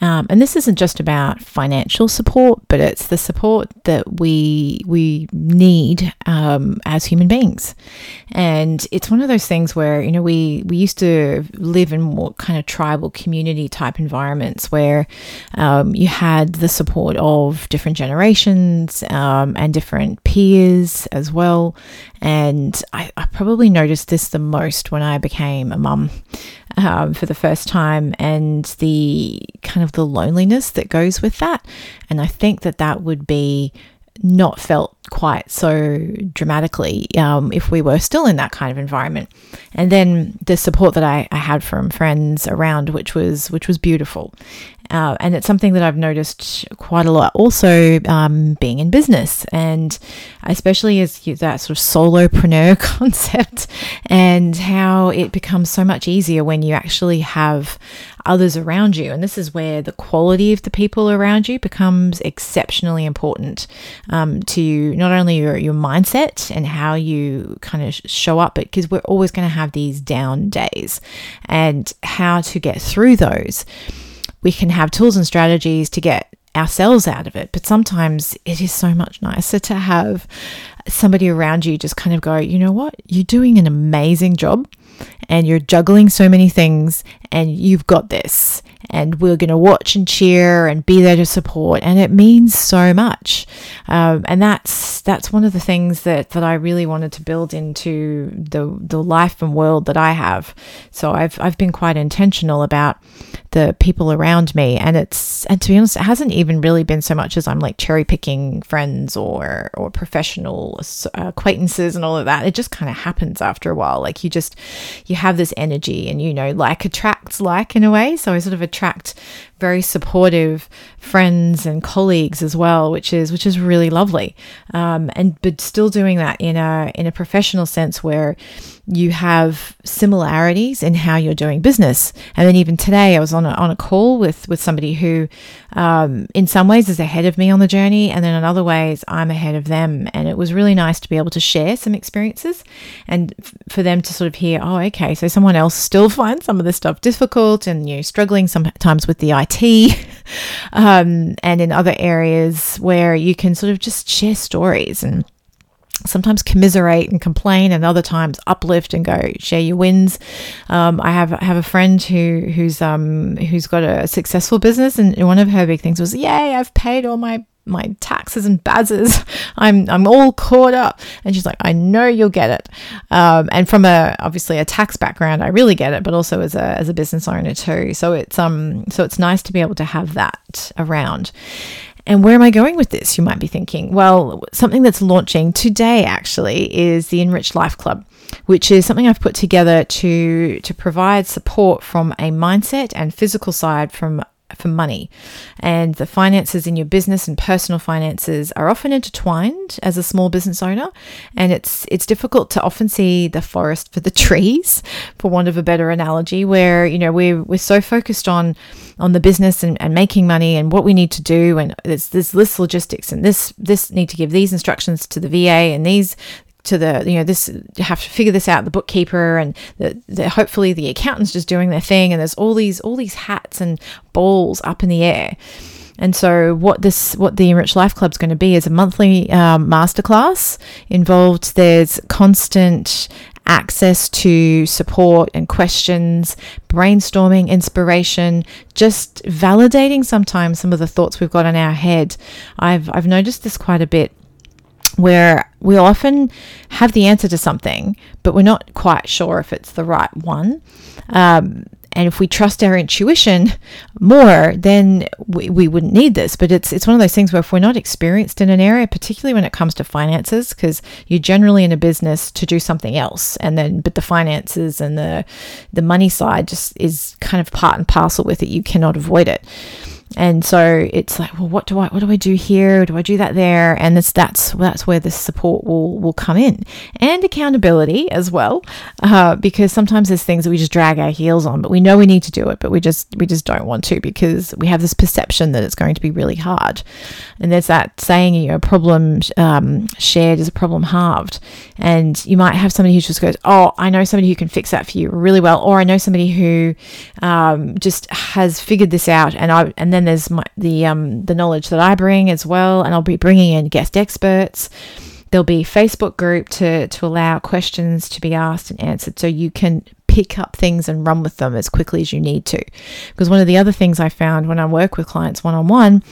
Um, and this isn't just about financial support, but it's the support that we we need um, as human beings. And it's one of those things where you know we we used to live in more kind of tribal community type environments where um, you had the support of different generations um, and different peers as well. And I, I probably noticed this the most when I became a mum um, for the first time and the kind of the loneliness that goes with that. And I think that that would be not felt quite so dramatically um, if we were still in that kind of environment. And then the support that I, I had from friends around, which was which was beautiful. Uh, and it's something that I've noticed quite a lot. Also um, being in business and especially as that sort of solopreneur concept and how it becomes so much easier when you actually have others around you. And this is where the quality of the people around you becomes exceptionally important um, to not only your, your mindset and how you kind of show up, but because we're always going to have these down days. And how to get through those we can have tools and strategies to get ourselves out of it. But sometimes it is so much nicer to have somebody around you just kind of go, you know what, you're doing an amazing job and you're juggling so many things and you've got this and we're going to watch and cheer and be there to support and it means so much. Um, and that's that's one of the things that that I really wanted to build into the the life and world that I have. So I've I've been quite intentional about the people around me and it's and to be honest it hasn't even really been so much as I'm like cherry picking friends or or professional acquaintances and all of that. It just kind of happens after a while. Like you just you have this energy and you know like attracts like in a way so I sort of attract very supportive friends and colleagues as well, which is which is really lovely. Um, and but still doing that in a in a professional sense where you have similarities in how you're doing business. And then even today, I was on a, on a call with with somebody who, um, in some ways, is ahead of me on the journey, and then in other ways, I'm ahead of them. And it was really nice to be able to share some experiences, and f- for them to sort of hear, oh, okay, so someone else still finds some of this stuff difficult, and you know, struggling sometimes with the IT, um, and in other areas where you can sort of just share stories and sometimes commiserate and complain and other times uplift and go share your wins. Um, i have have a friend who who's um who's got a successful business and one of her big things was yay i've paid all my my taxes and BASes i'm i'm all caught up. And she's like i know you'll get it. Um, and from a obviously a tax background i really get it but also as a as a business owner too. So it's um so it's nice to be able to have that around and where am I going with this? You might be thinking. Well, something that's launching today actually is the Enriched Life Club, which is something I've put together to to provide support from a mindset and physical side from for money. And the finances in your business and personal finances are often intertwined as a small business owner. And it's it's difficult to often see the forest for the trees, for want of a better analogy, where, you know, we're we're so focused on on the business and, and making money and what we need to do and there's this list logistics and this this need to give these instructions to the VA and these to the you know this you have to figure this out the bookkeeper and the, the, hopefully the accountant's just doing their thing and there's all these all these hats and balls up in the air. And so what this what the enriched life club is going to be is a monthly um, masterclass involved. There's constant access to support and questions, brainstorming, inspiration, just validating sometimes some of the thoughts we've got in our head. I've I've noticed this quite a bit where we often have the answer to something, but we're not quite sure if it's the right one. Um, and if we trust our intuition more, then we, we wouldn't need this. But it's it's one of those things where if we're not experienced in an area, particularly when it comes to finances, because you're generally in a business to do something else, and then but the finances and the the money side just is kind of part and parcel with it. You cannot avoid it. And so it's like well what do i what do i do here? Do i do that there? And it's that's that's where the support will will come in. And accountability as well uh, because sometimes there's things that we just drag our heels on but we know we need to do it but we just we just don't want to because we have this perception that it's going to be really hard. And there's that saying you know problem um, shared is a problem halved. And you might have somebody who just goes oh i know somebody who can fix that for you really well or i know somebody who um, just has figured this out and i and then then there's my, the um, the knowledge that I bring as well, and I'll be bringing in guest experts. There'll be Facebook group to to allow questions to be asked and answered, so you can pick up things and run with them as quickly as you need to. Because one of the other things I found when I work with clients one on one,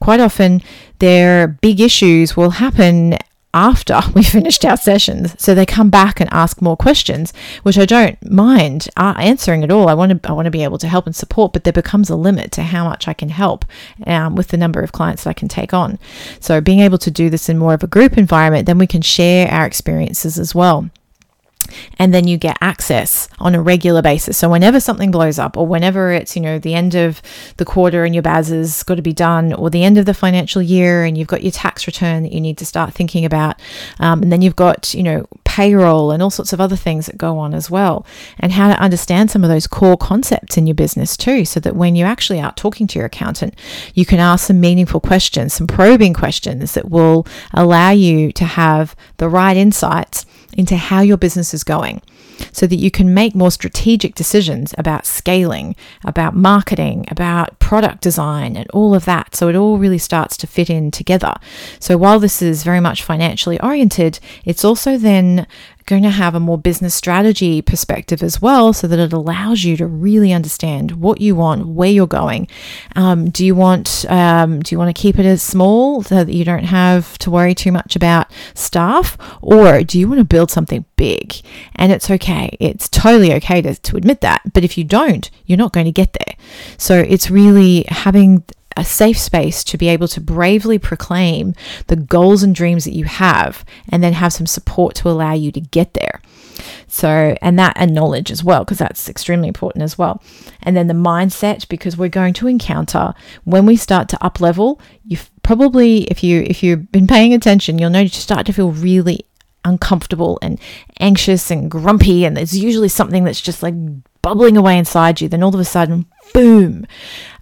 quite often their big issues will happen after we finished our sessions. So they come back and ask more questions, which I don't mind uh, answering at all. I want to I want to be able to help and support, but there becomes a limit to how much I can help um, with the number of clients that I can take on. So being able to do this in more of a group environment, then we can share our experiences as well and then you get access on a regular basis. So whenever something blows up, or whenever it's you know the end of the quarter and your BAS has got to be done, or the end of the financial year and you've got your tax return that you need to start thinking about, um, and then you've got you know payroll and all sorts of other things that go on as well, and how to understand some of those core concepts in your business too, so that when you're actually out talking to your accountant, you can ask some meaningful questions, some probing questions that will allow you to have the right insights into how your business is going so that you can make more strategic decisions about scaling, about marketing, about product design, and all of that. So it all really starts to fit in together. So while this is very much financially oriented, it's also then going to have a more business strategy perspective as well, so that it allows you to really understand what you want, where you're going. Um, do you want um, do you want to keep it as small so that you don't have to worry too much about staff, or do you want to build something big? And it's okay. It's totally okay to, to admit that. But if you don't, you're not going to get there. So it's really having a safe space to be able to bravely proclaim the goals and dreams that you have and then have some support to allow you to get there. So, and that and knowledge as well, because that's extremely important as well. And then the mindset, because we're going to encounter when we start to up level, you've probably, if you if you've been paying attention, you'll notice you start to feel really uncomfortable and anxious and grumpy, and there's usually something that's just like bubbling away inside you. Then all of a sudden, boom,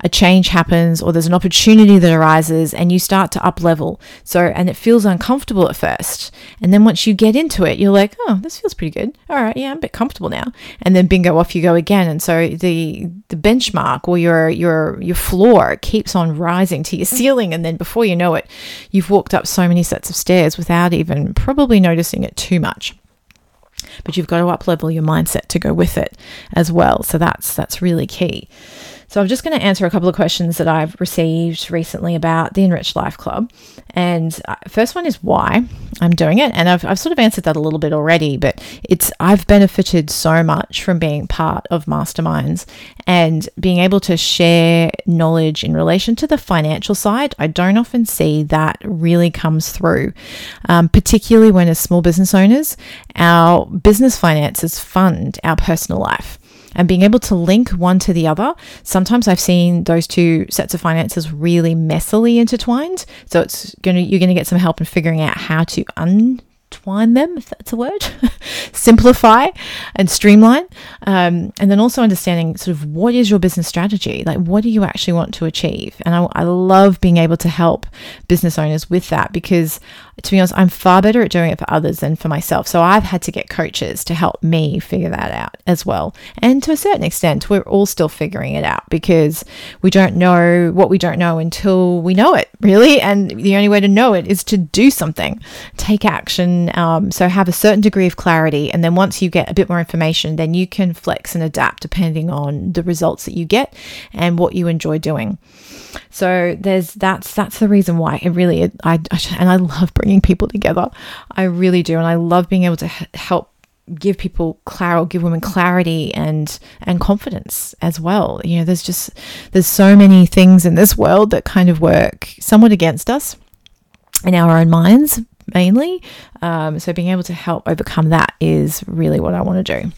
a change happens or there's an opportunity that arises and you start to up level. So, and it feels uncomfortable at first. And then once you get into it, you're like, oh, this feels pretty good. All right, yeah, I'm a bit comfortable now. And then bingo, off you go again. And so the the benchmark or your your your floor keeps on rising to your ceiling. And then before you know it, you've walked up so many sets of stairs without even probably noticing it too much but you've got to up level your mindset to go with it as well. So that's that's really key. So I'm just going to answer a couple of questions that I've received recently about the Enriched Life Club. And uh, first one is why I'm doing it, and I've, I've sort of answered that a little bit already. But it's I've benefited so much from being part of masterminds and being able to share knowledge in relation to the financial side. I don't often see that really comes through, um, particularly when as small business owners, our business finances fund our personal life and being able to link one to the other. Sometimes I've seen those two sets of finances really messily intertwined. So it's going to you're going to get some help in figuring out how to un twine them, if that's a word, simplify and streamline. Um, and then also understanding sort of what is your business strategy? Like, what do you actually want to achieve? And I, I love being able to help business owners with that because to be honest, I'm far better at doing it for others than for myself. So I've had to get coaches to help me figure that out as well. And to a certain extent, we're all still figuring it out because we don't know what we don't know until we know it, really. And the only way to know it is to do something, take action. Um, so have a certain degree of clarity. And then once you get a bit more information, then you can flex and adapt depending on the results that you get and what you enjoy doing. So there's that's that's the reason why it really I, I and I love bringing people together. I really do, and I love being able to help give people clarity give women clarity and and confidence as well you know there's just there's so many things in this world that kind of work somewhat against us in our own minds mainly. Um, so being able to help overcome that is really what i want to do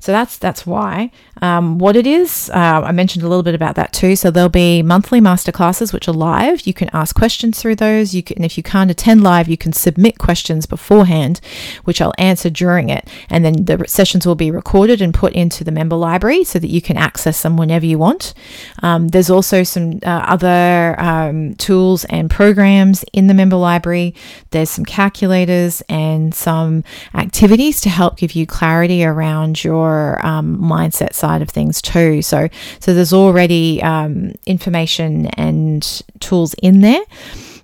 So that's that's why. Um, what it is, uh, I mentioned a little bit about that too. So there'll be monthly masterclasses which are live. You can ask questions through those. You can, if you can't attend live, you can submit questions beforehand, which I'll answer during it, and then the sessions will be recorded and put into the member library so that you can access them whenever you want. Um, there's also some uh, other um, tools and programs in the member library. There's some calculators and some activities to help give you clarity around your um, mindset side of things too. So, so there's already um, information and tools in there.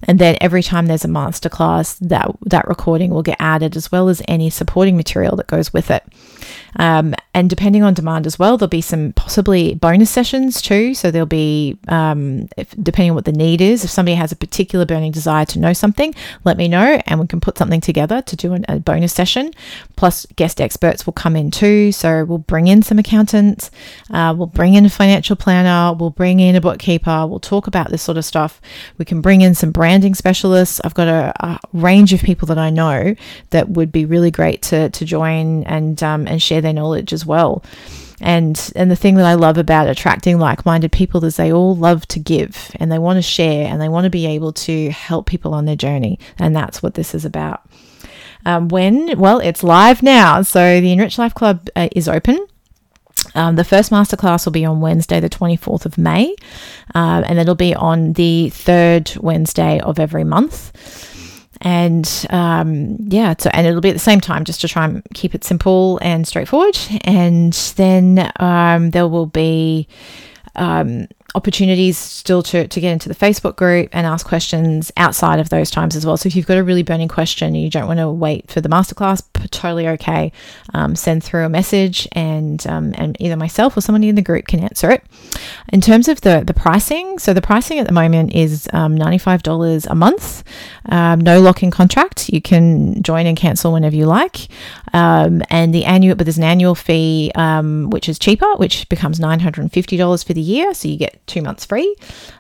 And then every time there's a masterclass, that that recording will get added as well as any supporting material that goes with it. Um, and depending on demand as well, there'll be some possibly bonus sessions too. So there'll be, um, if, depending on what the need is, if somebody has a particular burning desire to know something, let me know and we can put something together to do an, a bonus session. Plus, guest experts will come in too. So we'll bring in some accountants, uh, we'll bring in a financial planner, we'll bring in a bookkeeper, we'll talk about this sort of stuff. We can bring in some branding specialists. I've got a, a range of people that I know that would be really great to, to join and, um, and share their knowledge as well. And and the thing that I love about attracting like-minded people is they all love to give and they want to share and they want to be able to help people on their journey. And that's what this is about. Um, when? Well, it's live now. So the Enriched Life Club uh, is open. Um, the first masterclass will be on Wednesday, the 24th of May, uh, and it'll be on the third Wednesday of every month and um, yeah, so and it'll be at the same time just to try and keep it simple and straightforward. And then um, there will be um, opportunities still to, to get into the Facebook group and ask questions outside of those times as well. So if you've got a really burning question and you don't want to wait for the masterclass, totally okay. Um, send through a message and um, and either myself or somebody in the group can answer it. In terms of the the pricing, so the pricing at the moment is um, ninety five dollars a month, um, no lock in contract. You can join and cancel whenever you like, um, and the annual but there's an annual fee um, which is cheaper, which becomes nine hundred and fifty dollars for the year, so you get two months free.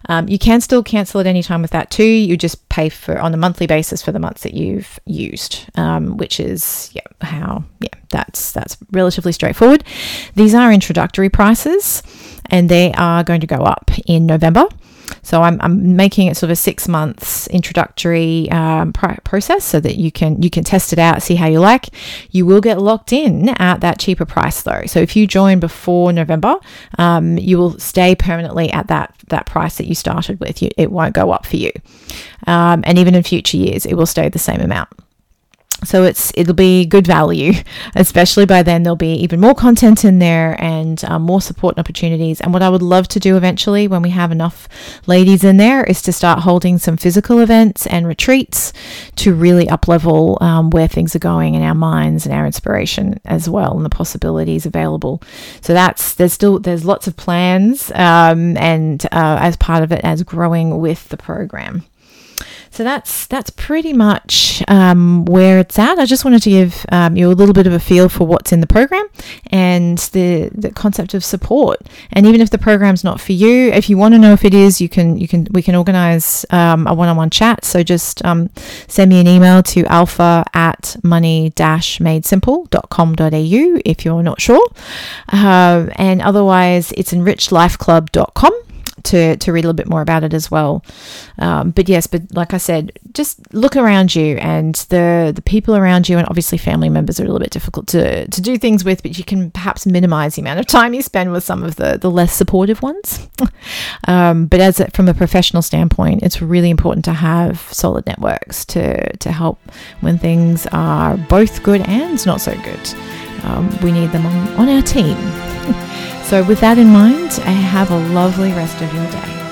Um, you can still cancel at any time with that too. You just pay for on a monthly basis for the months that you've used, um, which is yeah how yeah that's that's relatively straightforward. These are introductory prices, and they are going to go up in November. So I'm, I'm making it sort of a six months introductory um, pr- process so that you can you can test it out, see how you like. You will get locked in at that cheaper price though. So if you join before November, um, you will stay permanently at that that price that you started with. You, it won't go up for you, um, and even in future years, it will stay the same amount. So it's it'll be good value, especially by then there'll be even more content in there and um, more support and opportunities. And what I would love to do eventually, when we have enough ladies in there, is to start holding some physical events and retreats to really up level um, where things are going in our minds and our inspiration as well, and the possibilities available. So that's there's still there's lots of plans um, and uh, as part of it as growing with the program. So that's that's pretty much um, where it's at. I just wanted to give um, you a little bit of a feel for what's in the program and the the concept of support. And even if the program's not for you, if you want to know if it is, you can you can we can organise um, a one-on-one chat. So just um, send me an email to alpha at money dash made simple.com.au if you're not sure. Uh, and otherwise, it's enrichlifeclub.com to, to read a little bit more about it as well. Um, but yes, but like I said, just look around you and the, the people around you, and obviously family members are a little bit difficult to, to do things with, but you can perhaps minimize the amount of time you spend with some of the, the less supportive ones. um, but as a, from a professional standpoint, it's really important to have solid networks to, to help when things are both good and not so good. Um, we need them on, on our team. So, with that in mind, have a lovely rest of your day.